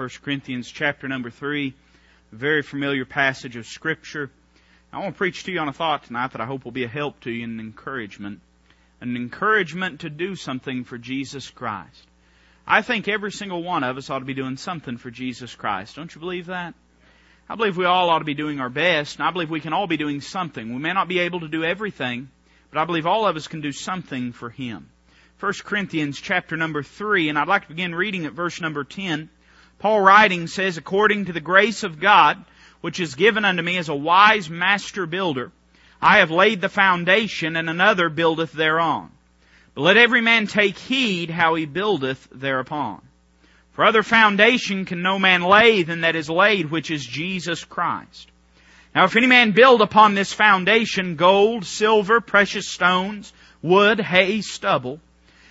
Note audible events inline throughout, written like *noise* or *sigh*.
1 Corinthians chapter number 3, a very familiar passage of Scripture. I want to preach to you on a thought tonight that I hope will be a help to you and an encouragement. An encouragement to do something for Jesus Christ. I think every single one of us ought to be doing something for Jesus Christ. Don't you believe that? I believe we all ought to be doing our best, and I believe we can all be doing something. We may not be able to do everything, but I believe all of us can do something for Him. 1 Corinthians chapter number 3, and I'd like to begin reading at verse number 10. Paul writing says, According to the grace of God, which is given unto me as a wise master builder, I have laid the foundation, and another buildeth thereon. But let every man take heed how he buildeth thereupon. For other foundation can no man lay than that is laid, which is Jesus Christ. Now if any man build upon this foundation gold, silver, precious stones, wood, hay, stubble,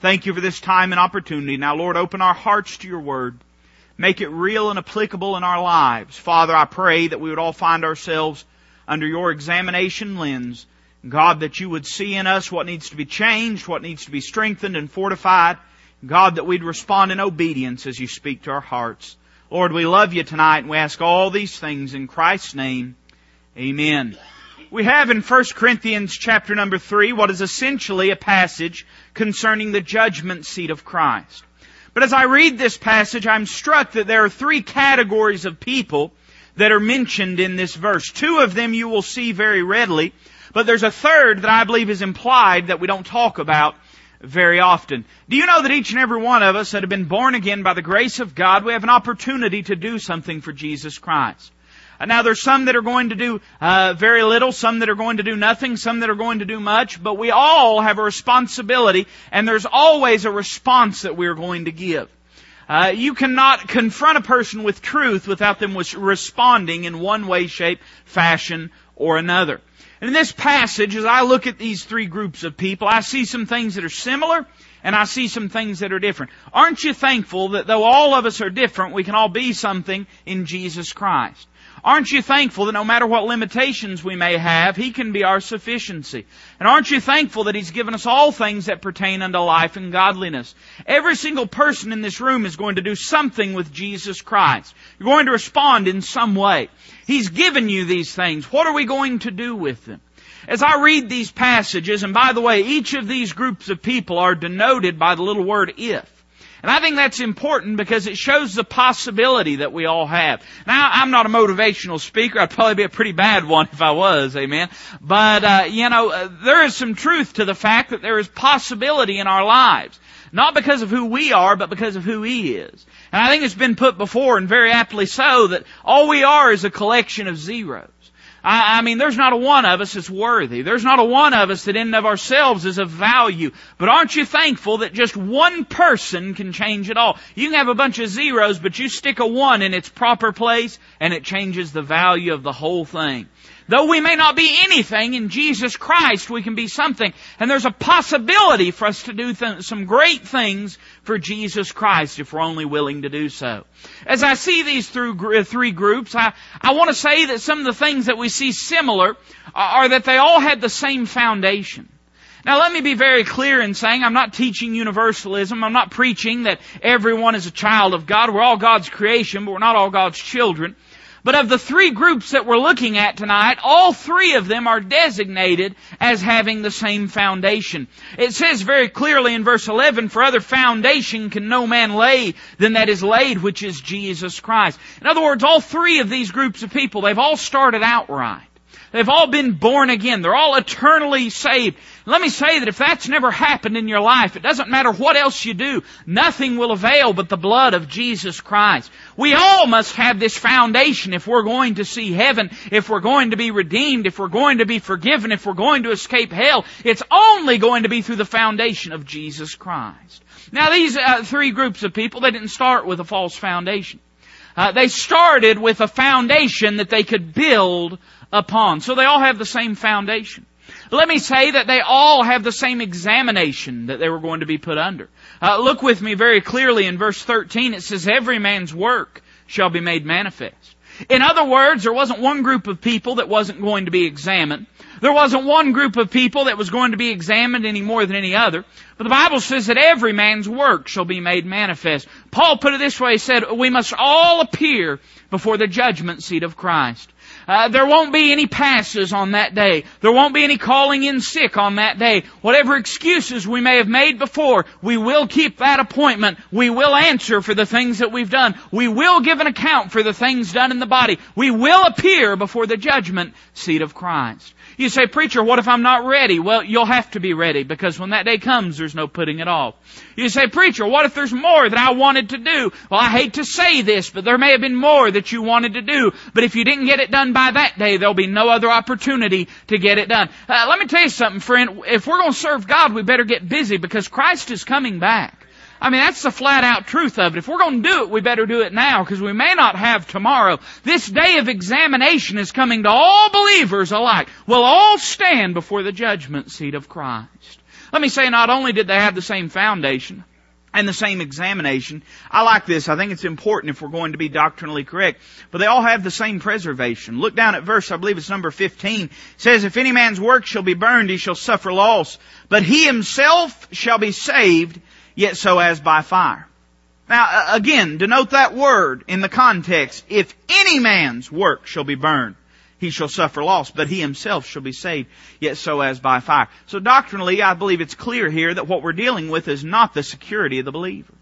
Thank you for this time and opportunity. Now, Lord, open our hearts to your word. Make it real and applicable in our lives. Father, I pray that we would all find ourselves under your examination lens. God, that you would see in us what needs to be changed, what needs to be strengthened and fortified. God, that we'd respond in obedience as you speak to our hearts. Lord, we love you tonight and we ask all these things in Christ's name. Amen we have in 1 Corinthians chapter number 3 what is essentially a passage concerning the judgment seat of Christ. But as I read this passage, I'm struck that there are three categories of people that are mentioned in this verse. Two of them you will see very readily, but there's a third that I believe is implied that we don't talk about very often. Do you know that each and every one of us that have been born again by the grace of God, we have an opportunity to do something for Jesus Christ? Now there's some that are going to do uh, very little, some that are going to do nothing, some that are going to do much, but we all have a responsibility, and there's always a response that we are going to give. Uh, you cannot confront a person with truth without them responding in one way, shape, fashion, or another. And in this passage, as I look at these three groups of people, I see some things that are similar, and I see some things that are different. Aren't you thankful that though all of us are different, we can all be something in Jesus Christ? Aren't you thankful that no matter what limitations we may have, He can be our sufficiency? And aren't you thankful that He's given us all things that pertain unto life and godliness? Every single person in this room is going to do something with Jesus Christ. You're going to respond in some way. He's given you these things. What are we going to do with them? As I read these passages, and by the way, each of these groups of people are denoted by the little word if. And I think that's important because it shows the possibility that we all have. Now, I'm not a motivational speaker. I'd probably be a pretty bad one if I was, amen. But, uh, you know, uh, there is some truth to the fact that there is possibility in our lives. Not because of who we are, but because of who He is. And I think it's been put before, and very aptly so, that all we are is a collection of zeros. I, I, mean, there's not a one of us that's worthy. There's not a one of us that in and of ourselves is of value. But aren't you thankful that just one person can change it all? You can have a bunch of zeros, but you stick a one in its proper place, and it changes the value of the whole thing. Though we may not be anything, in Jesus Christ we can be something. And there's a possibility for us to do th- some great things for Jesus Christ if we're only willing to do so. As I see these through uh, three groups, I, I want to say that some of the things that we see similar are that they all had the same foundation. Now let me be very clear in saying I'm not teaching universalism. I'm not preaching that everyone is a child of God. We're all God's creation, but we're not all God's children. But of the three groups that we're looking at tonight, all three of them are designated as having the same foundation. It says very clearly in verse 11, for other foundation can no man lay than that is laid, which is Jesus Christ. In other words, all three of these groups of people, they've all started out right. They've all been born again. They're all eternally saved. Let me say that if that's never happened in your life, it doesn't matter what else you do, nothing will avail but the blood of Jesus Christ. We all must have this foundation if we're going to see heaven, if we're going to be redeemed, if we're going to be forgiven, if we're going to escape hell. It's only going to be through the foundation of Jesus Christ. Now these uh, three groups of people, they didn't start with a false foundation. Uh, they started with a foundation that they could build upon. So they all have the same foundation. Let me say that they all have the same examination that they were going to be put under. Uh, look with me very clearly in verse 13. It says, every man's work shall be made manifest. In other words, there wasn't one group of people that wasn't going to be examined. There wasn't one group of people that was going to be examined any more than any other. But the Bible says that every man's work shall be made manifest. Paul put it this way, he said, we must all appear before the judgment seat of Christ. Uh, there won't be any passes on that day. There won't be any calling in sick on that day. Whatever excuses we may have made before, we will keep that appointment. We will answer for the things that we've done. We will give an account for the things done in the body. We will appear before the judgment seat of Christ. You say, preacher, what if I'm not ready? Well, you'll have to be ready because when that day comes, there's no putting it off. You say, preacher, what if there's more that I wanted to do? Well, I hate to say this, but there may have been more that you wanted to do. But if you didn't get it done by that day, there'll be no other opportunity to get it done. Uh, let me tell you something, friend. If we're going to serve God, we better get busy because Christ is coming back. I mean, that's the flat out truth of it. If we're going to do it, we better do it now because we may not have tomorrow. This day of examination is coming to all believers alike. We'll all stand before the judgment seat of Christ. Let me say, not only did they have the same foundation, and the same examination. I like this. I think it's important if we're going to be doctrinally correct. But they all have the same preservation. Look down at verse, I believe it's number 15. It says, If any man's work shall be burned, he shall suffer loss. But he himself shall be saved, yet so as by fire. Now, again, denote that word in the context. If any man's work shall be burned, he shall suffer loss, but he himself shall be saved, yet so as by fire. So doctrinally, I believe it's clear here that what we're dealing with is not the security of the believer.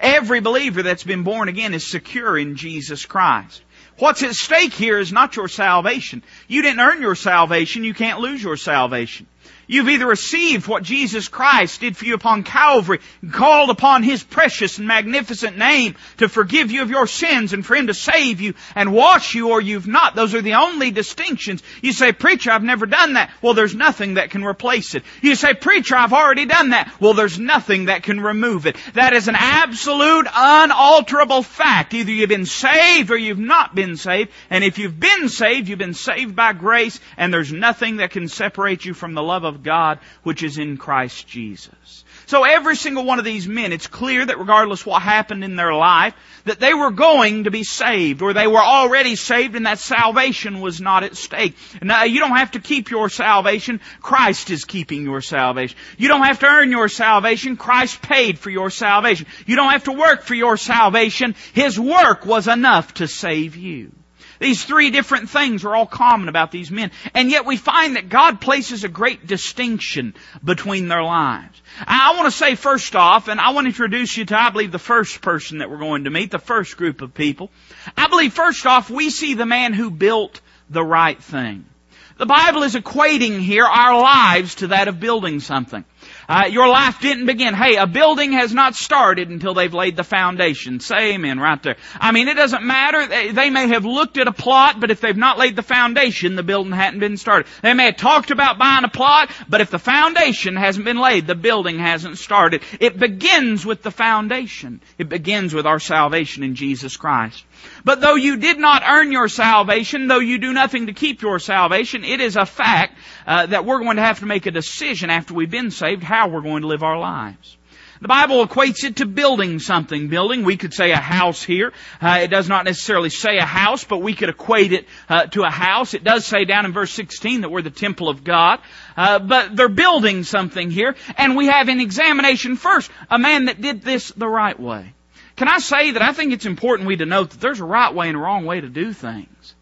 Every believer that's been born again is secure in Jesus Christ. What's at stake here is not your salvation. You didn't earn your salvation, you can't lose your salvation. You've either received what Jesus Christ did for you upon Calvary, called upon His precious and magnificent name to forgive you of your sins and for Him to save you and wash you or you've not. Those are the only distinctions. You say, preacher, I've never done that. Well, there's nothing that can replace it. You say, preacher, I've already done that. Well, there's nothing that can remove it. That is an absolute, unalterable fact. Either you've been saved or you've not been saved. And if you've been saved, you've been saved by grace and there's nothing that can separate you from the love of God which is in Christ Jesus. So every single one of these men, it's clear that regardless what happened in their life, that they were going to be saved, or they were already saved and that salvation was not at stake. Now, you don't have to keep your salvation. Christ is keeping your salvation. You don't have to earn your salvation. Christ paid for your salvation. You don't have to work for your salvation. His work was enough to save you. These three different things are all common about these men. And yet we find that God places a great distinction between their lives. I want to say first off, and I want to introduce you to, I believe, the first person that we're going to meet, the first group of people. I believe first off, we see the man who built the right thing. The Bible is equating here our lives to that of building something. Uh, your life didn't begin. Hey, a building has not started until they've laid the foundation. Say amen right there. I mean, it doesn't matter. They, may have looked at a plot, but if they've not laid the foundation, the building hadn't been started. They may have talked about buying a plot, but if the foundation hasn't been laid, the building hasn't started. It begins with the foundation. It begins with our salvation in Jesus Christ. But though you did not earn your salvation, though you do nothing to keep your salvation, it is a fact uh, that we're going to have to make a decision after we've been saved how we're going to live our lives. The Bible equates it to building something. Building, we could say a house here. Uh, it does not necessarily say a house, but we could equate it uh, to a house. It does say down in verse 16 that we're the temple of God. Uh, but they're building something here, and we have an examination first. A man that did this the right way. Can I say that I think it's important we to note that there's a right way and a wrong way to do things.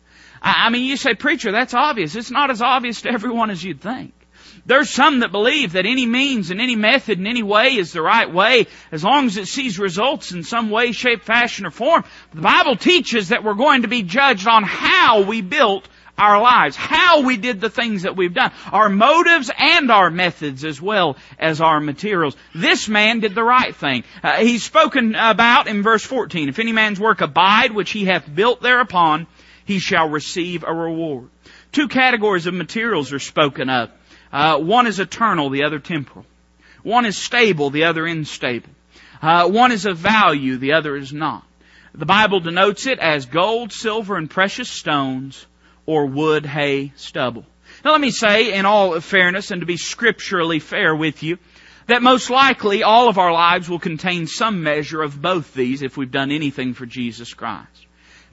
I, I mean, you say, preacher, that's obvious. It's not as obvious to everyone as you'd think. There's some that believe that any means and any method and any way is the right way as long as it sees results in some way, shape, fashion, or form. The Bible teaches that we're going to be judged on how we built our lives, how we did the things that we've done, our motives and our methods as well as our materials. This man did the right thing. Uh, he's spoken about in verse 14, if any man's work abide which he hath built thereupon, he shall receive a reward. Two categories of materials are spoken of. Uh, one is eternal, the other temporal. One is stable, the other unstable. Uh, one is of value, the other is not. The Bible denotes it as gold, silver, and precious stones, or wood, hay, stubble. Now let me say, in all fairness and to be scripturally fair with you, that most likely all of our lives will contain some measure of both these if we've done anything for Jesus Christ.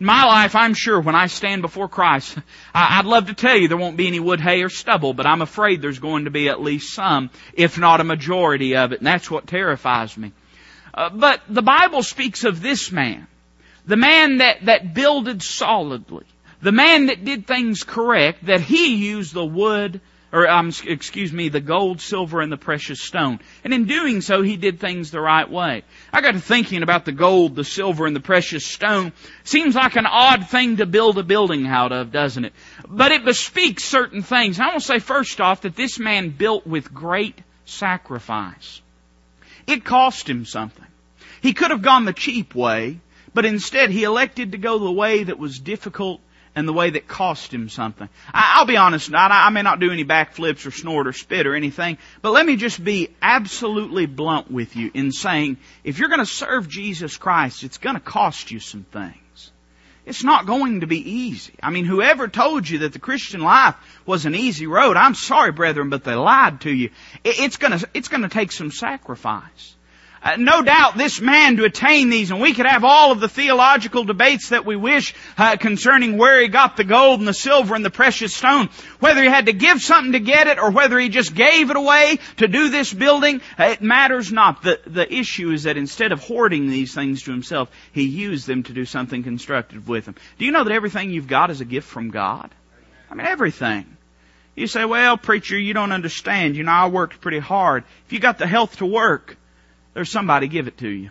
In my life, I'm sure when I stand before Christ, *laughs* I'd love to tell you there won't be any wood, hay, or stubble, but I'm afraid there's going to be at least some, if not a majority of it, and that's what terrifies me. Uh, but the Bible speaks of this man, the man that, that builded solidly, the man that did things correct, that he used the wood, or um, excuse me, the gold, silver, and the precious stone. And in doing so, he did things the right way. I got to thinking about the gold, the silver, and the precious stone. Seems like an odd thing to build a building out of, doesn't it? But it bespeaks certain things. I want to say first off that this man built with great sacrifice. It cost him something. He could have gone the cheap way, but instead he elected to go the way that was difficult and the way that cost him something. I, will be honest, I, I may not do any backflips or snort or spit or anything, but let me just be absolutely blunt with you in saying, if you're going to serve Jesus Christ, it's going to cost you some things. It's not going to be easy. I mean, whoever told you that the Christian life was an easy road, I'm sorry, brethren, but they lied to you. It's gonna, it's gonna take some sacrifice. Uh, no doubt this man to attain these, and we could have all of the theological debates that we wish uh, concerning where he got the gold and the silver and the precious stone, whether he had to give something to get it or whether he just gave it away to do this building, uh, it matters not. The, the issue is that instead of hoarding these things to himself, he used them to do something constructive with them. Do you know that everything you've got is a gift from God? I mean, everything. You say, well, preacher, you don't understand. You know, I worked pretty hard. If you got the health to work, there's somebody give it to you.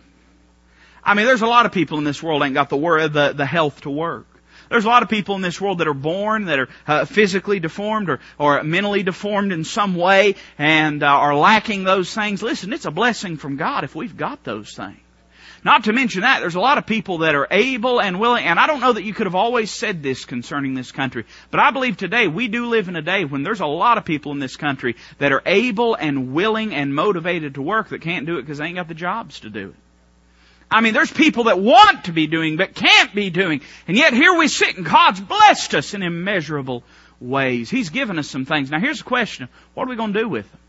I mean, there's a lot of people in this world ain't got the word, the, the health to work. There's a lot of people in this world that are born, that are uh, physically deformed or, or mentally deformed in some way and uh, are lacking those things. Listen, it's a blessing from God if we've got those things. Not to mention that, there's a lot of people that are able and willing, and I don't know that you could have always said this concerning this country, but I believe today we do live in a day when there's a lot of people in this country that are able and willing and motivated to work that can't do it because they ain't got the jobs to do it. I mean, there's people that want to be doing but can't be doing. And yet here we sit and God's blessed us in immeasurable ways. He's given us some things. Now here's the question. What are we going to do with them?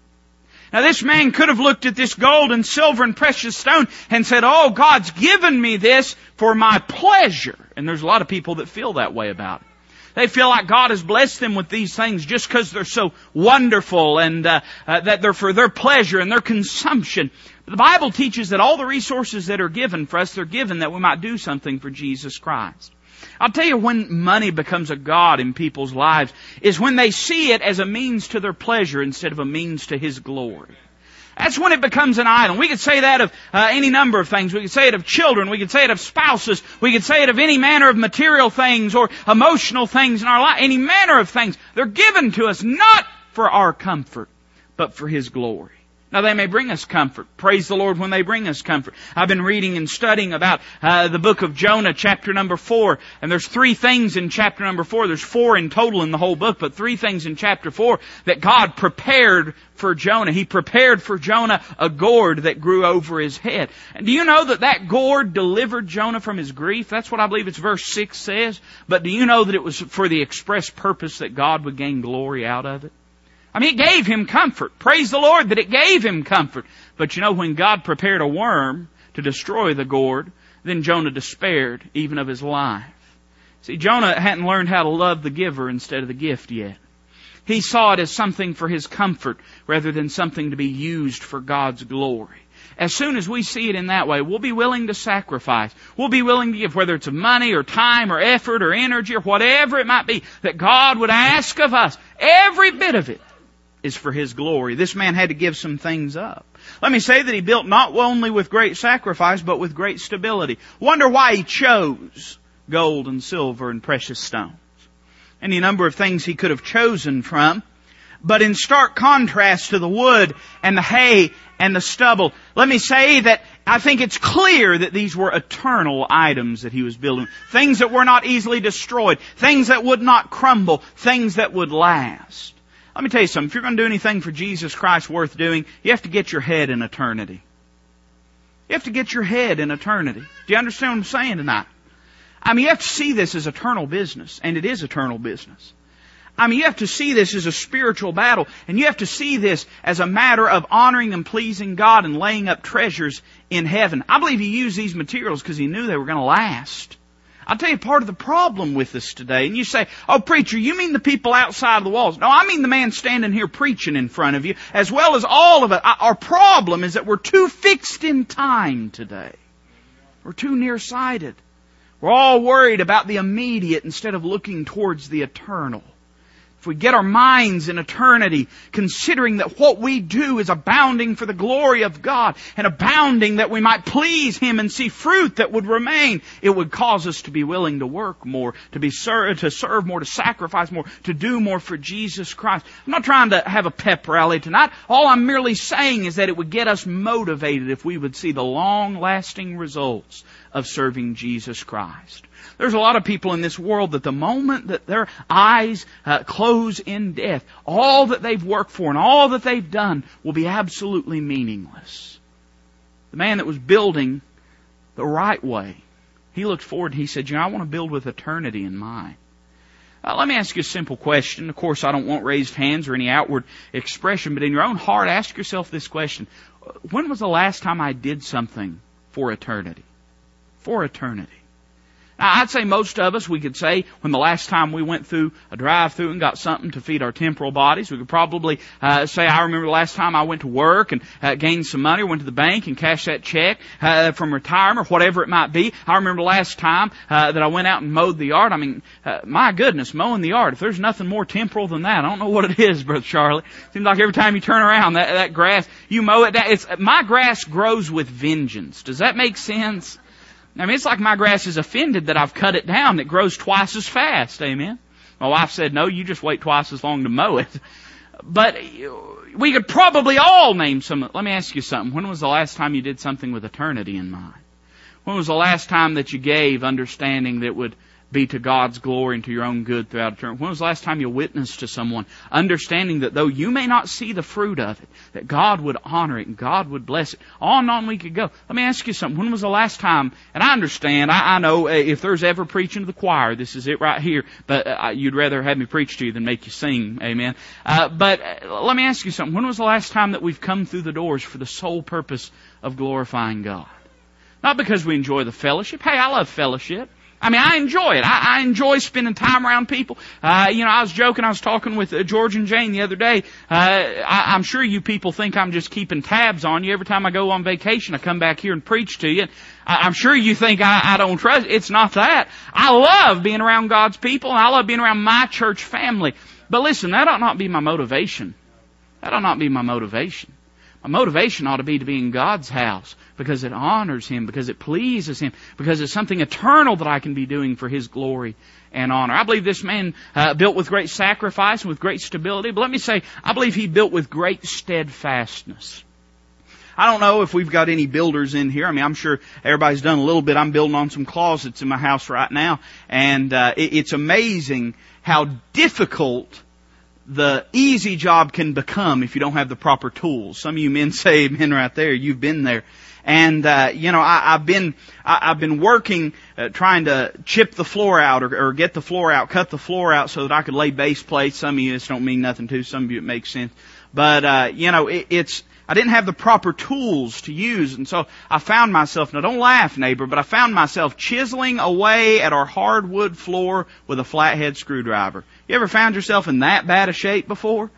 Now this man could have looked at this gold and silver and precious stone and said, oh, God's given me this for my pleasure. And there's a lot of people that feel that way about it. They feel like God has blessed them with these things just because they're so wonderful and uh, uh, that they're for their pleasure and their consumption. But the Bible teaches that all the resources that are given for us, they're given that we might do something for Jesus Christ. I'll tell you when money becomes a God in people's lives is when they see it as a means to their pleasure instead of a means to His glory. That's when it becomes an idol. We could say that of uh, any number of things. We could say it of children. We could say it of spouses. We could say it of any manner of material things or emotional things in our life. Any manner of things. They're given to us not for our comfort, but for His glory. Now they may bring us comfort. Praise the Lord when they bring us comfort. I've been reading and studying about uh, the book of Jonah, chapter number four, and there's three things in chapter number four. There's four in total in the whole book, but three things in chapter four that God prepared for Jonah. He prepared for Jonah a gourd that grew over his head. And do you know that that gourd delivered Jonah from his grief? That's what I believe it's verse six says. But do you know that it was for the express purpose that God would gain glory out of it? I mean, it gave him comfort. Praise the Lord that it gave him comfort. But you know, when God prepared a worm to destroy the gourd, then Jonah despaired even of his life. See, Jonah hadn't learned how to love the giver instead of the gift yet. He saw it as something for his comfort rather than something to be used for God's glory. As soon as we see it in that way, we'll be willing to sacrifice. We'll be willing to give, whether it's money or time or effort or energy or whatever it might be, that God would ask of us. Every bit of it is for His glory. This man had to give some things up. Let me say that he built not only with great sacrifice, but with great stability. Wonder why he chose gold and silver and precious stones. Any number of things he could have chosen from. But in stark contrast to the wood and the hay and the stubble, let me say that I think it's clear that these were eternal items that he was building. Things that were not easily destroyed. Things that would not crumble. Things that would last. Let me tell you something. If you're going to do anything for Jesus Christ worth doing, you have to get your head in eternity. You have to get your head in eternity. Do you understand what I'm saying tonight? I mean, you have to see this as eternal business, and it is eternal business. I mean, you have to see this as a spiritual battle, and you have to see this as a matter of honoring and pleasing God and laying up treasures in heaven. I believe he used these materials because he knew they were going to last. I'll tell you part of the problem with this today. And you say, oh preacher, you mean the people outside of the walls. No, I mean the man standing here preaching in front of you, as well as all of it. Our problem is that we're too fixed in time today. We're too nearsighted. We're all worried about the immediate instead of looking towards the eternal. If we get our minds in eternity, considering that what we do is abounding for the glory of God and abounding that we might please Him and see fruit that would remain, it would cause us to be willing to work more, to be ser- to serve more, to sacrifice more, to do more for Jesus Christ. I'm not trying to have a pep rally tonight. All I'm merely saying is that it would get us motivated if we would see the long lasting results of serving Jesus Christ. There's a lot of people in this world that the moment that their eyes uh, close in death, all that they've worked for and all that they've done will be absolutely meaningless. The man that was building the right way, he looked forward and he said, you know, I want to build with eternity in mind. Uh, let me ask you a simple question. Of course, I don't want raised hands or any outward expression, but in your own heart, ask yourself this question. When was the last time I did something for eternity? For eternity. Now, I'd say most of us, we could say when the last time we went through a drive-through and got something to feed our temporal bodies, we could probably uh, say, I remember the last time I went to work and uh, gained some money, or went to the bank and cashed that check uh, from retirement, or whatever it might be. I remember the last time uh, that I went out and mowed the yard. I mean, uh, my goodness, mowing the yard. If there's nothing more temporal than that, I don't know what it is, *laughs* Brother Charlie. Seems like every time you turn around, that, that grass, you mow it down. It's, my grass grows with vengeance. Does that make sense? I mean, it's like my grass is offended that I've cut it down. It grows twice as fast. Amen. My wife said, no, you just wait twice as long to mow it. But we could probably all name some. Let me ask you something. When was the last time you did something with eternity in mind? When was the last time that you gave understanding that would be to God's glory and to your own good throughout eternity. When was the last time you witnessed to someone, understanding that though you may not see the fruit of it, that God would honor it and God would bless it? On and on we could go. Let me ask you something. When was the last time, and I understand, I, I know uh, if there's ever preaching to the choir, this is it right here, but uh, you'd rather have me preach to you than make you sing, amen. Uh, but uh, let me ask you something. When was the last time that we've come through the doors for the sole purpose of glorifying God? Not because we enjoy the fellowship. Hey, I love fellowship. I mean, I enjoy it. I, I enjoy spending time around people. Uh, you know, I was joking. I was talking with uh, George and Jane the other day. Uh, I, I'm sure you people think I'm just keeping tabs on you. Every time I go on vacation, I come back here and preach to you. I, I'm sure you think I, I don't trust. It's not that. I love being around God's people, and I love being around my church family. But listen, that ought not be my motivation. That ought not be my motivation. My motivation ought to be to be in God's house because it honors Him, because it pleases Him, because it's something eternal that I can be doing for His glory and honor. I believe this man uh, built with great sacrifice and with great stability, but let me say, I believe he built with great steadfastness. I don't know if we've got any builders in here. I mean, I'm sure everybody's done a little bit. I'm building on some closets in my house right now, and uh, it, it's amazing how difficult the easy job can become if you don't have the proper tools. Some of you men *laughs* say amen right there. You've been there. And, uh, you know, I, I've been, I, I've been working, uh, trying to chip the floor out or, or get the floor out, cut the floor out so that I could lay base plates. Some of you this don't mean nothing to. Some of you it makes sense. But, uh, you know, it, it's, I didn't have the proper tools to use, and so I found myself, now don't laugh neighbor, but I found myself chiseling away at our hardwood floor with a flathead screwdriver. You ever found yourself in that bad a shape before?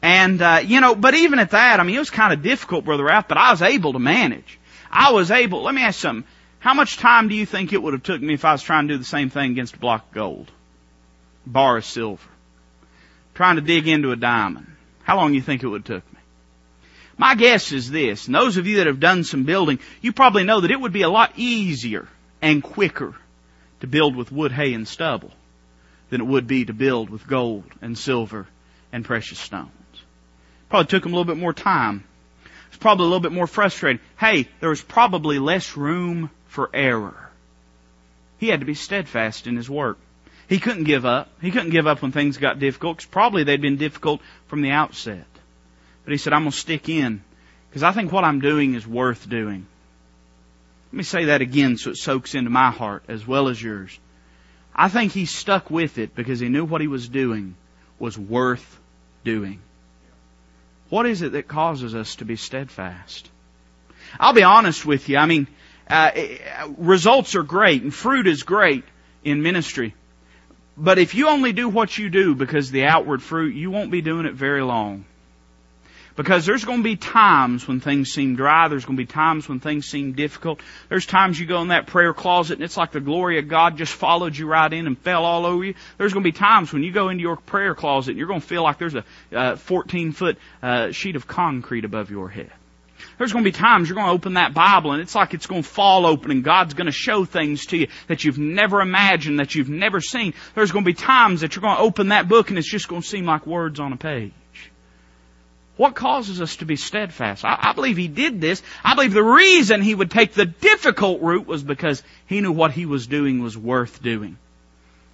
And, uh, you know, but even at that, I mean, it was kind of difficult, Brother Ralph, but I was able to manage. I was able, let me ask you something. How much time do you think it would have took me if I was trying to do the same thing against a block of gold? Bar of silver. Trying to dig into a diamond. How long do you think it would have took me? My guess is this, and those of you that have done some building, you probably know that it would be a lot easier and quicker to build with wood, hay, and stubble than it would be to build with gold and silver and precious stones. Probably took him a little bit more time. It's probably a little bit more frustrating. Hey, there was probably less room for error. He had to be steadfast in his work. He couldn't give up. He couldn't give up when things got difficult because probably they'd been difficult from the outset. But he said, I'm going to stick in because I think what I'm doing is worth doing. Let me say that again so it soaks into my heart as well as yours. I think he stuck with it because he knew what he was doing was worth doing. What is it that causes us to be steadfast? I'll be honest with you. I mean, uh, results are great and fruit is great in ministry. But if you only do what you do because the outward fruit, you won't be doing it very long. Because there's going to be times when things seem dry. There's going to be times when things seem difficult. There's times you go in that prayer closet and it's like the glory of God just followed you right in and fell all over you. There's going to be times when you go into your prayer closet and you're going to feel like there's a uh, 14 foot uh, sheet of concrete above your head. There's going to be times you're going to open that Bible and it's like it's going to fall open and God's going to show things to you that you've never imagined, that you've never seen. There's going to be times that you're going to open that book and it's just going to seem like words on a page. What causes us to be steadfast? I, I, believe he did this. I believe the reason he would take the difficult route was because he knew what he was doing was worth doing.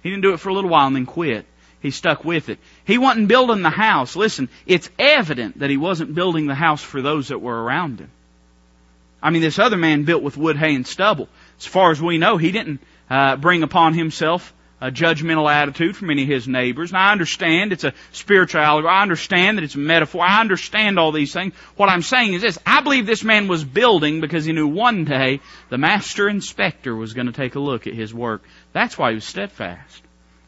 He didn't do it for a little while and then quit. He stuck with it. He wasn't building the house. Listen, it's evident that he wasn't building the house for those that were around him. I mean, this other man built with wood, hay, and stubble. As far as we know, he didn't uh, bring upon himself a judgmental attitude from any of his neighbors. And I understand it's a spiritual allegory. I understand that it's a metaphor. I understand all these things. What I'm saying is this. I believe this man was building because he knew one day the master inspector was going to take a look at his work. That's why he was steadfast.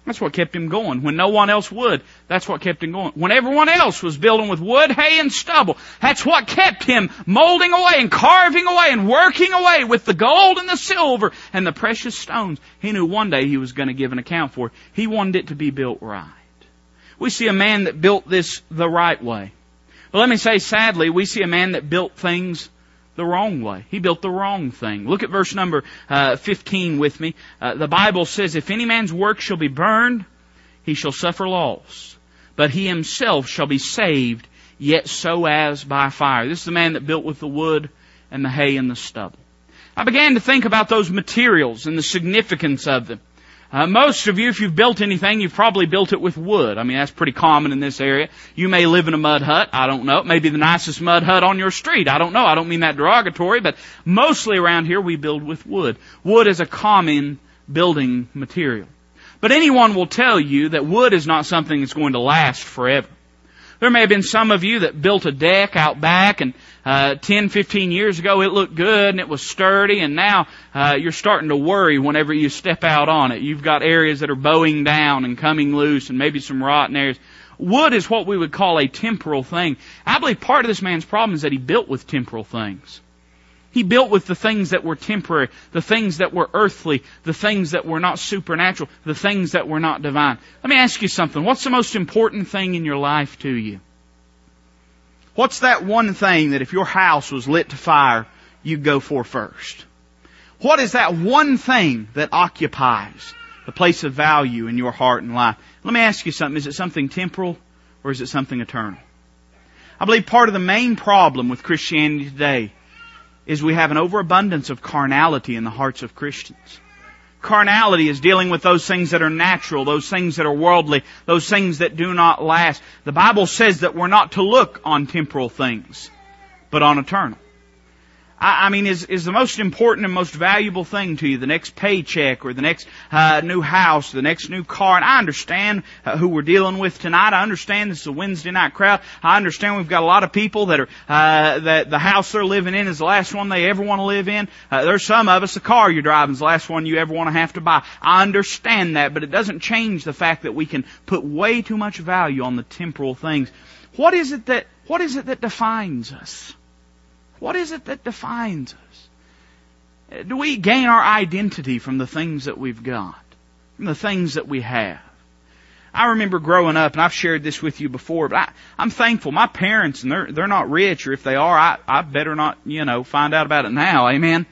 That's what kept him going. When no one else would, that's what kept him going. When everyone else was building with wood, hay, and stubble, that's what kept him molding away and carving away and working away with the gold and the silver and the precious stones. He knew one day he was going to give an account for it. He wanted it to be built right. We see a man that built this the right way. But let me say sadly, we see a man that built things the wrong way. He built the wrong thing. Look at verse number uh, 15 with me. Uh, the Bible says, If any man's work shall be burned, he shall suffer loss. But he himself shall be saved, yet so as by fire. This is the man that built with the wood and the hay and the stubble. I began to think about those materials and the significance of them. Uh, most of you, if you've built anything, you've probably built it with wood. I mean, that's pretty common in this area. You may live in a mud hut. I don't know. It may be the nicest mud hut on your street. I don't know. I don't mean that derogatory, but mostly around here we build with wood. Wood is a common building material. But anyone will tell you that wood is not something that's going to last forever. There may have been some of you that built a deck out back and uh, 10, 15 years ago it looked good and it was sturdy and now uh, you're starting to worry whenever you step out on it. You've got areas that are bowing down and coming loose and maybe some rotten areas. Wood is what we would call a temporal thing. I believe part of this man's problem is that he built with temporal things. He built with the things that were temporary, the things that were earthly, the things that were not supernatural, the things that were not divine. Let me ask you something. What's the most important thing in your life to you? What's that one thing that if your house was lit to fire, you'd go for first? What is that one thing that occupies the place of value in your heart and life? Let me ask you something. Is it something temporal or is it something eternal? I believe part of the main problem with Christianity today is we have an overabundance of carnality in the hearts of Christians. Carnality is dealing with those things that are natural, those things that are worldly, those things that do not last. The Bible says that we're not to look on temporal things, but on eternal. I, I mean, is, is the most important and most valuable thing to you the next paycheck or the next uh, new house, the next new car? And I understand uh, who we're dealing with tonight. I understand this is a Wednesday night crowd. I understand we've got a lot of people that are uh, that the house they're living in is the last one they ever want to live in. Uh, there's some of us the car you're driving is the last one you ever want to have to buy. I understand that, but it doesn't change the fact that we can put way too much value on the temporal things. What is it that what is it that defines us? What is it that defines us? Do we gain our identity from the things that we've got? From the things that we have? I remember growing up, and I've shared this with you before, but I, I'm thankful. My parents, and they're, they're not rich, or if they are, I, I better not, you know, find out about it now. Amen.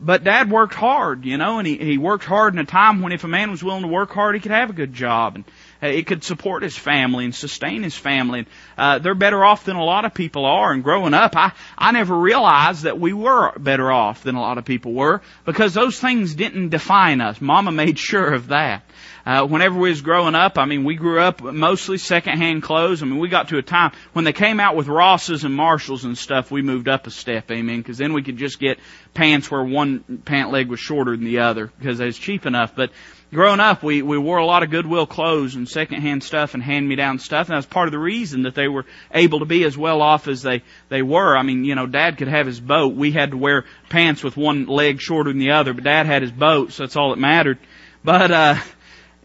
But dad worked hard, you know, and he, he worked hard in a time when if a man was willing to work hard, he could have a good job. And it could support his family and sustain his family. Uh, they're better off than a lot of people are. And growing up, I, I never realized that we were better off than a lot of people were because those things didn't define us. Mama made *laughs* sure of that. Uh, whenever we was growing up, I mean, we grew up mostly secondhand clothes. I mean, we got to a time when they came out with Rosses and Marshalls and stuff, we moved up a step, amen, because then we could just get pants where one pant leg was shorter than the other because it was cheap enough. But growing up, we, we wore a lot of Goodwill clothes and secondhand stuff and hand-me-down stuff, and that's part of the reason that they were able to be as well off as they, they were. I mean, you know, Dad could have his boat. We had to wear pants with one leg shorter than the other, but Dad had his boat, so that's all that mattered. But, uh,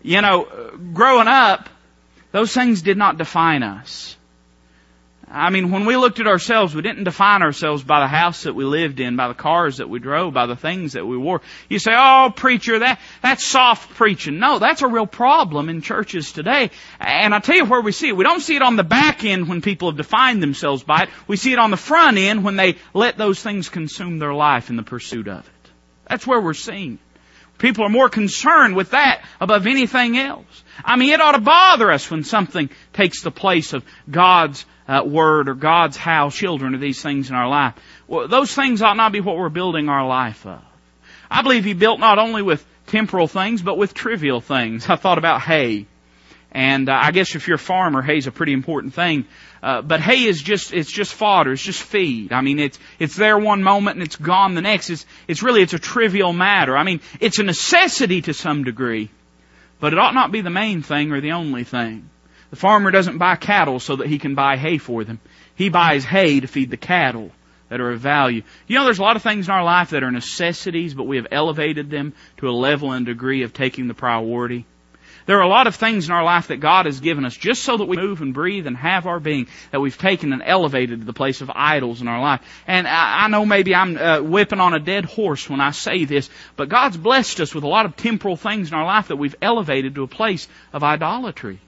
you know, growing up, those things did not define us. I mean, when we looked at ourselves, we didn't define ourselves by the house that we lived in, by the cars that we drove, by the things that we wore. You say, oh, preacher, that, that's soft preaching. No, that's a real problem in churches today. And I tell you where we see it. We don't see it on the back end when people have defined themselves by it. We see it on the front end when they let those things consume their life in the pursuit of it. That's where we're seeing. People are more concerned with that above anything else. I mean, it ought to bother us when something takes the place of God's uh, word or God's how children, or these things in our life. Well, those things ought not be what we're building our life of. I believe He built not only with temporal things, but with trivial things. I thought about hay. And uh, I guess if you're a farmer, hay's a pretty important thing. Uh, but hay is just it's just fodder, it's just feed. I mean, it's it's there one moment and it's gone the next. It's it's really it's a trivial matter. I mean, it's a necessity to some degree, but it ought not be the main thing or the only thing. The farmer doesn't buy cattle so that he can buy hay for them. He buys hay to feed the cattle that are of value. You know, there's a lot of things in our life that are necessities, but we have elevated them to a level and degree of taking the priority. There are a lot of things in our life that God has given us just so that we move and breathe and have our being that we've taken and elevated to the place of idols in our life. And I, know maybe I'm uh, whipping on a dead horse when I say this, but God's blessed us with a lot of temporal things in our life that we've elevated to a place of idolatry.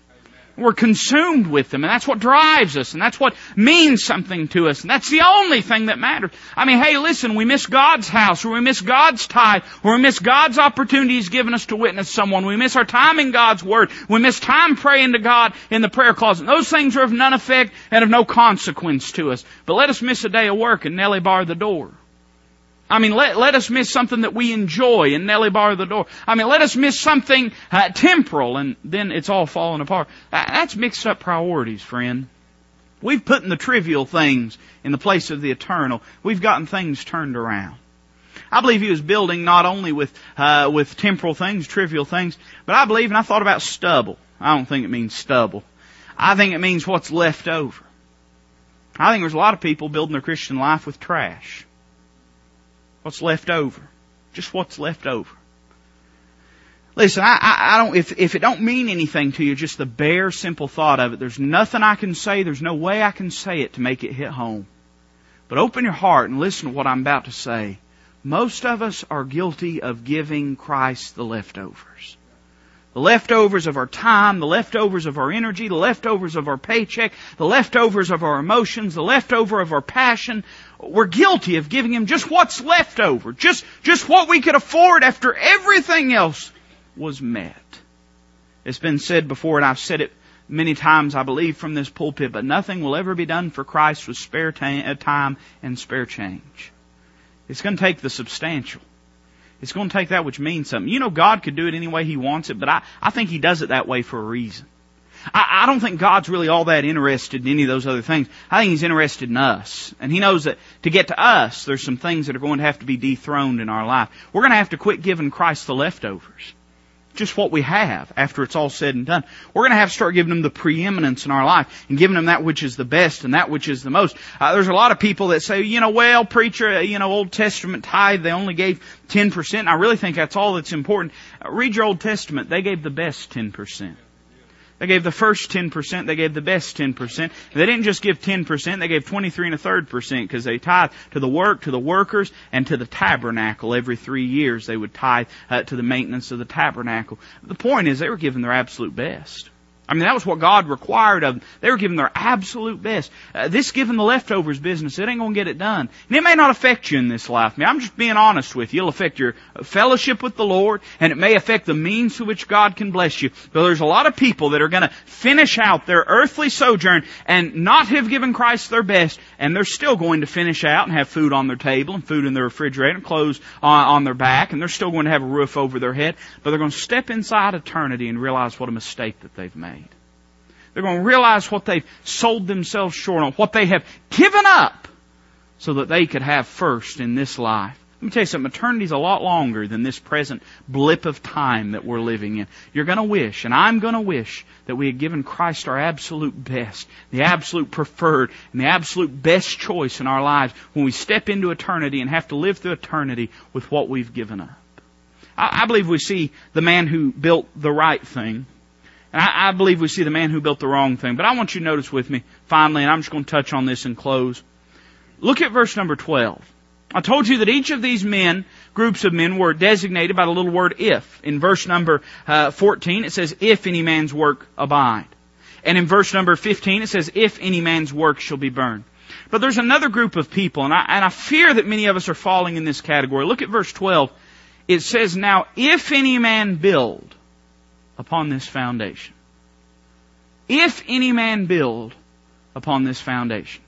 We're consumed with them, and that's what drives us, and that's what means something to us, and that's the only thing that matters. I mean, hey, listen, we miss God's house, or we miss God's tithe, or we miss God's opportunities given us to witness someone. We miss our time in God's Word. We miss time praying to God in the prayer closet. Those things are of none effect and of no consequence to us. But let us miss a day of work and Nellie bar the door. I mean, let, let us miss something that we enjoy and Nelly bar the door. I mean, let us miss something uh, temporal and then it's all falling apart. That's mixed up priorities, friend. We've put in the trivial things in the place of the eternal. We've gotten things turned around. I believe he was building not only with uh, with temporal things, trivial things, but I believe, and I thought about stubble. I don't think it means stubble. I think it means what's left over. I think there's a lot of people building their Christian life with trash. What's left over. Just what's left over. Listen, I, I, I, don't, if, if it don't mean anything to you, just the bare simple thought of it, there's nothing I can say, there's no way I can say it to make it hit home. But open your heart and listen to what I'm about to say. Most of us are guilty of giving Christ the leftovers. The leftovers of our time, the leftovers of our energy, the leftovers of our paycheck, the leftovers of our emotions, the leftover of our passion. We're guilty of giving Him just what's left over. Just, just what we could afford after everything else was met. It's been said before and I've said it many times, I believe, from this pulpit, but nothing will ever be done for Christ with spare time and spare change. It's going to take the substantial. It's going to take that which means something. You know, God could do it any way He wants it, but I, I think He does it that way for a reason. I, I don't think God's really all that interested in any of those other things. I think He's interested in us. And He knows that to get to us, there's some things that are going to have to be dethroned in our life. We're going to have to quit giving Christ the leftovers just what we have after it's all said and done. We're going to have to start giving them the preeminence in our life and giving them that which is the best and that which is the most. Uh, there's a lot of people that say, you know, well, preacher, uh, you know, Old Testament tithe, they only gave 10%. I really think that's all that's important. Uh, read your Old Testament. They gave the best 10%. They gave the first 10%, they gave the best 10%. They didn't just give 10%, they gave 23 and a third percent because they tithe to the work, to the workers, and to the tabernacle. Every three years they would tithe uh, to the maintenance of the tabernacle. The point is they were giving their absolute best. I mean, that was what God required of them. They were giving their absolute best. Uh, this giving the leftovers business, it ain't gonna get it done. And it may not affect you in this life. I mean, I'm just being honest with you. It'll affect your fellowship with the Lord, and it may affect the means to which God can bless you. But there's a lot of people that are gonna finish out their earthly sojourn and not have given Christ their best, and they're still going to finish out and have food on their table and food in their refrigerator and clothes on, on their back, and they're still going to have a roof over their head, but they're going to step inside eternity and realize what a mistake that they've made. They're going to realize what they've sold themselves short on, what they have given up so that they could have first in this life Let me tell you something, eternity's a lot longer than this present blip of time that we're living in. You're gonna wish, and I'm gonna wish, that we had given Christ our absolute best, the absolute preferred, and the absolute best choice in our lives when we step into eternity and have to live through eternity with what we've given up. I, I believe we see the man who built the right thing, and I, I believe we see the man who built the wrong thing. But I want you to notice with me, finally, and I'm just going to touch on this and close. Look at verse number 12. I told you that each of these men, groups of men, were designated by the little word if. In verse number uh, 14, it says, if any man's work abide. And in verse number 15, it says, if any man's work shall be burned. But there's another group of people, and I, and I fear that many of us are falling in this category. Look at verse 12. It says, now, if any man build upon this foundation. If any man build upon this foundation.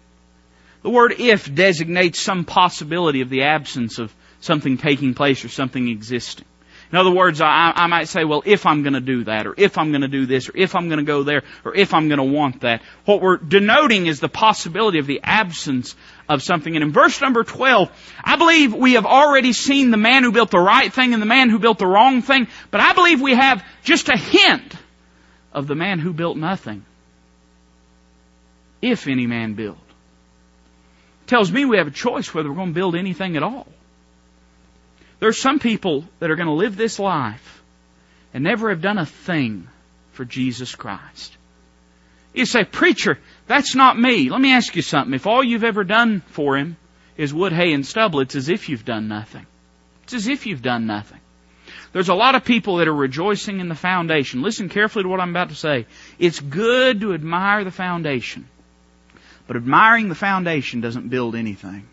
The word if designates some possibility of the absence of something taking place or something existing. In other words, I, I might say, well, if I'm going to do that, or if I'm going to do this, or if I'm going to go there, or if I'm going to want that. What we're denoting is the possibility of the absence of something. And in verse number 12, I believe we have already seen the man who built the right thing and the man who built the wrong thing, but I believe we have just a hint of the man who built nothing. If any man build tells me we have a choice whether we're going to build anything at all. There's some people that are going to live this life and never have done a thing for Jesus Christ. You say, preacher, that's not me. Let me ask you something. If all you've ever done for him is wood, hay, and stubble, it's as if you've done nothing. It's as if you've done nothing. There's a lot of people that are rejoicing in the foundation. Listen carefully to what I'm about to say. It's good to admire the foundation. But admiring the foundation doesn't build anything.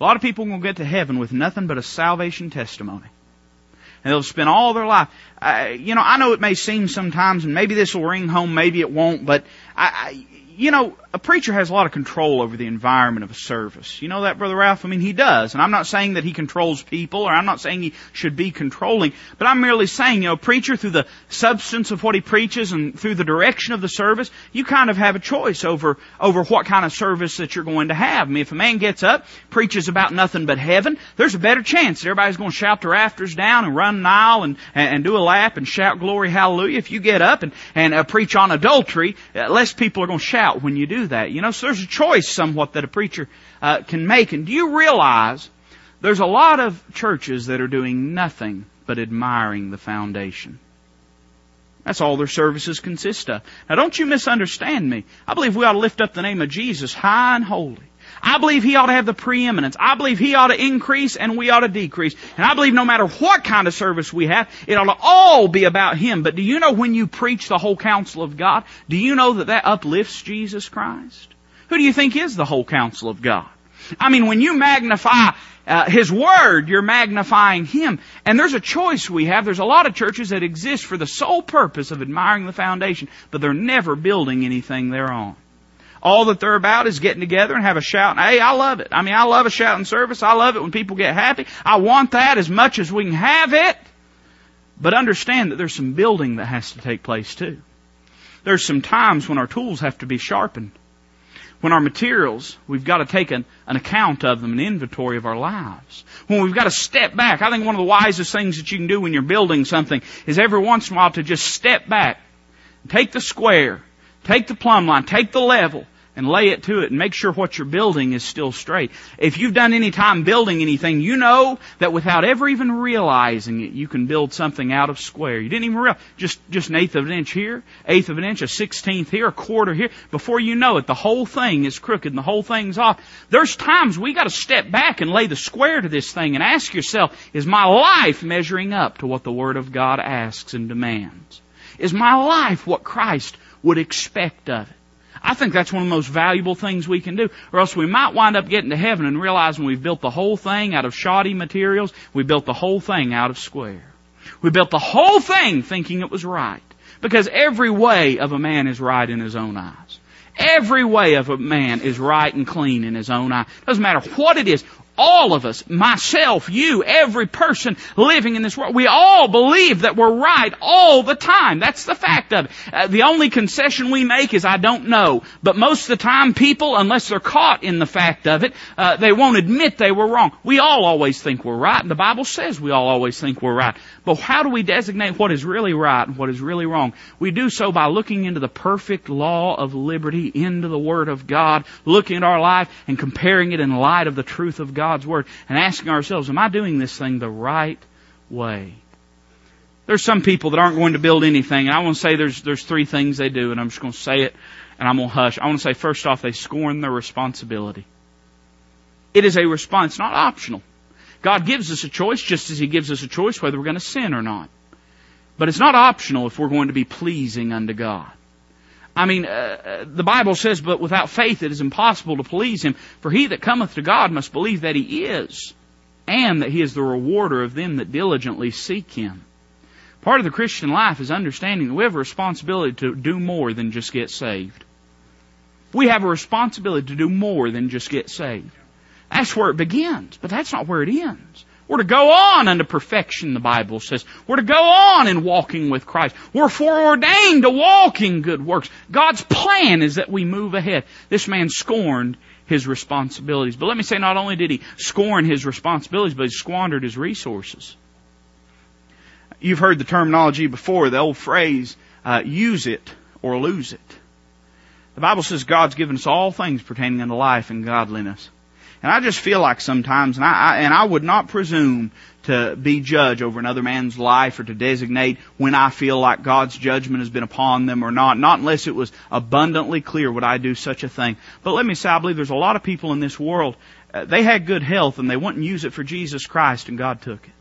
A lot of people will get to heaven with nothing but a salvation testimony. And they'll spend all their life. You know, I know it may seem sometimes, and maybe this will ring home, maybe it won't, but I, I you know, a preacher has a lot of control over the environment of a service. You know that, Brother Ralph? I mean, he does. And I'm not saying that he controls people, or I'm not saying he should be controlling, but I'm merely saying, you know, preacher, through the substance of what he preaches and through the direction of the service, you kind of have a choice over, over what kind of service that you're going to have. I mean, if a man gets up, preaches about nothing but heaven, there's a better chance that everybody's going to shout the rafters down and run an aisle and, and, and do a lap and shout glory, hallelujah. If you get up and, and uh, preach on adultery, uh, less people are going to shout when you do that. You know, so there's a choice somewhat that a preacher uh, can make. And do you realize there's a lot of churches that are doing nothing but admiring the foundation? That's all their services consist of. Now don't you misunderstand me. I believe we ought to lift up the name of Jesus high and holy. I believe He ought to have the preeminence. I believe He ought to increase and we ought to decrease. And I believe no matter what kind of service we have, it ought to all be about Him. But do you know when you preach the whole counsel of God, do you know that that uplifts Jesus Christ? Who do you think is the whole counsel of God? I mean, when you magnify uh, His Word, you're magnifying Him. And there's a choice we have. There's a lot of churches that exist for the sole purpose of admiring the foundation, but they're never building anything thereon. All that they're about is getting together and have a shout. Hey, I love it. I mean, I love a shouting service. I love it when people get happy. I want that as much as we can have it. But understand that there's some building that has to take place too. There's some times when our tools have to be sharpened. When our materials, we've got to take an, an account of them, an inventory of our lives. When we've got to step back. I think one of the wisest things that you can do when you're building something is every once in a while to just step back. Take the square Take the plumb line, take the level, and lay it to it and make sure what you're building is still straight. If you've done any time building anything, you know that without ever even realizing it, you can build something out of square. You didn't even realize, just, just an eighth of an inch here, eighth of an inch, a sixteenth here, a quarter here. Before you know it, the whole thing is crooked and the whole thing's off. There's times we gotta step back and lay the square to this thing and ask yourself, is my life measuring up to what the Word of God asks and demands? Is my life what Christ would expect of it. I think that's one of the most valuable things we can do. Or else we might wind up getting to heaven and realizing we've built the whole thing out of shoddy materials. We built the whole thing out of square. We built the whole thing thinking it was right. Because every way of a man is right in his own eyes. Every way of a man is right and clean in his own eye. Doesn't matter what it is. All of us, myself, you, every person living in this world, we all believe that we're right all the time. That's the fact of it. Uh, the only concession we make is I don't know. But most of the time people, unless they're caught in the fact of it, uh, they won't admit they were wrong. We all always think we're right, and the Bible says we all always think we're right. But how do we designate what is really right and what is really wrong? We do so by looking into the perfect law of liberty, into the Word of God, looking at our life and comparing it in light of the truth of God's Word and asking ourselves, am I doing this thing the right way? There's some people that aren't going to build anything, and I want to say there's, there's three things they do, and I'm just going to say it, and I'm going to hush. I want to say first off, they scorn their responsibility. It is a response, not optional. God gives us a choice just as He gives us a choice whether we're going to sin or not. But it's not optional if we're going to be pleasing unto God. I mean, uh, uh, the Bible says, but without faith it is impossible to please Him. For he that cometh to God must believe that He is, and that He is the rewarder of them that diligently seek Him. Part of the Christian life is understanding that we have a responsibility to do more than just get saved. We have a responsibility to do more than just get saved. That's where it begins, but that's not where it ends. We're to go on unto perfection, the Bible says. We're to go on in walking with Christ. We're foreordained to walk in good works. God's plan is that we move ahead. This man scorned his responsibilities. But let me say, not only did he scorn his responsibilities, but he squandered his resources. You've heard the terminology before, the old phrase, uh, use it or lose it. The Bible says God's given us all things pertaining unto life and godliness. And I just feel like sometimes, and I, I, and I would not presume to be judge over another man's life or to designate when I feel like God's judgment has been upon them or not. Not unless it was abundantly clear would I do such a thing. But let me say, I believe there's a lot of people in this world, uh, they had good health and they wouldn't use it for Jesus Christ and God took it.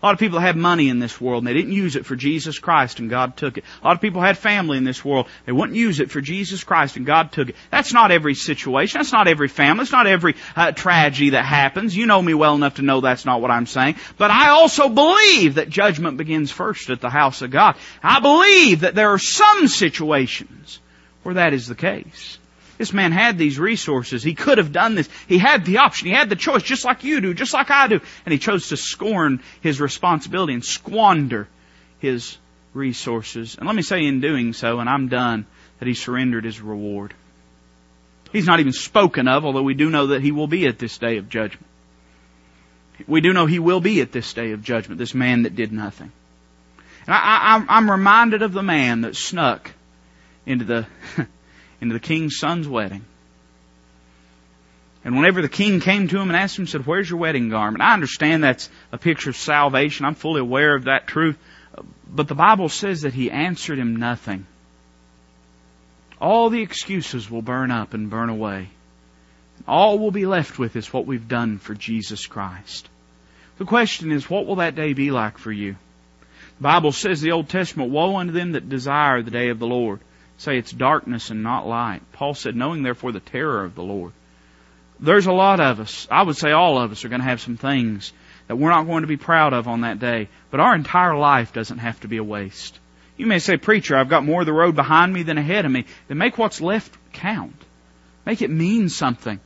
A lot of people had money in this world and they didn't use it for Jesus Christ and God took it. A lot of people had family in this world. They wouldn't use it for Jesus Christ and God took it. That's not every situation. That's not every family. It's not every uh, tragedy that happens. You know me well enough to know that's not what I'm saying. But I also believe that judgment begins first at the house of God. I believe that there are some situations where that is the case. This man had these resources. He could have done this. He had the option. He had the choice, just like you do, just like I do. And he chose to scorn his responsibility and squander his resources. And let me say in doing so, and I'm done, that he surrendered his reward. He's not even spoken of, although we do know that he will be at this day of judgment. We do know he will be at this day of judgment, this man that did nothing. And I, am reminded of the man that snuck into the *laughs* into the king's son's wedding. And whenever the king came to him and asked him, said, Where's your wedding garment? I understand that's a picture of salvation. I'm fully aware of that truth. But the Bible says that he answered him nothing. All the excuses will burn up and burn away. All we'll be left with is what we've done for Jesus Christ. The question is, what will that day be like for you? The Bible says the Old Testament, Woe unto them that desire the day of the Lord say it's darkness and not light. Paul said, knowing therefore the terror of the Lord. There's a lot of us, I would say all of us are going to have some things that we're not going to be proud of on that day, but our entire life doesn't have to be a waste. You may say, preacher, I've got more of the road behind me than ahead of me. Then make what's left count. Make it mean something.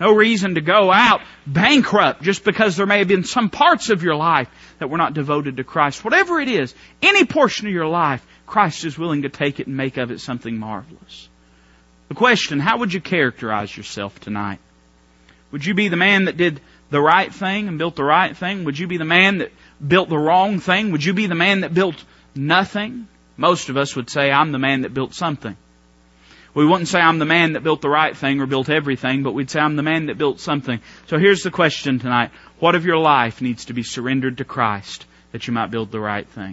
No reason to go out bankrupt just because there may have been some parts of your life that were not devoted to Christ. Whatever it is, any portion of your life, Christ is willing to take it and make of it something marvelous. The question, how would you characterize yourself tonight? Would you be the man that did the right thing and built the right thing? Would you be the man that built the wrong thing? Would you be the man that built nothing? Most of us would say, I'm the man that built something. We wouldn't say I'm the man that built the right thing or built everything, but we'd say I'm the man that built something. So here's the question tonight. What of your life needs to be surrendered to Christ that you might build the right thing?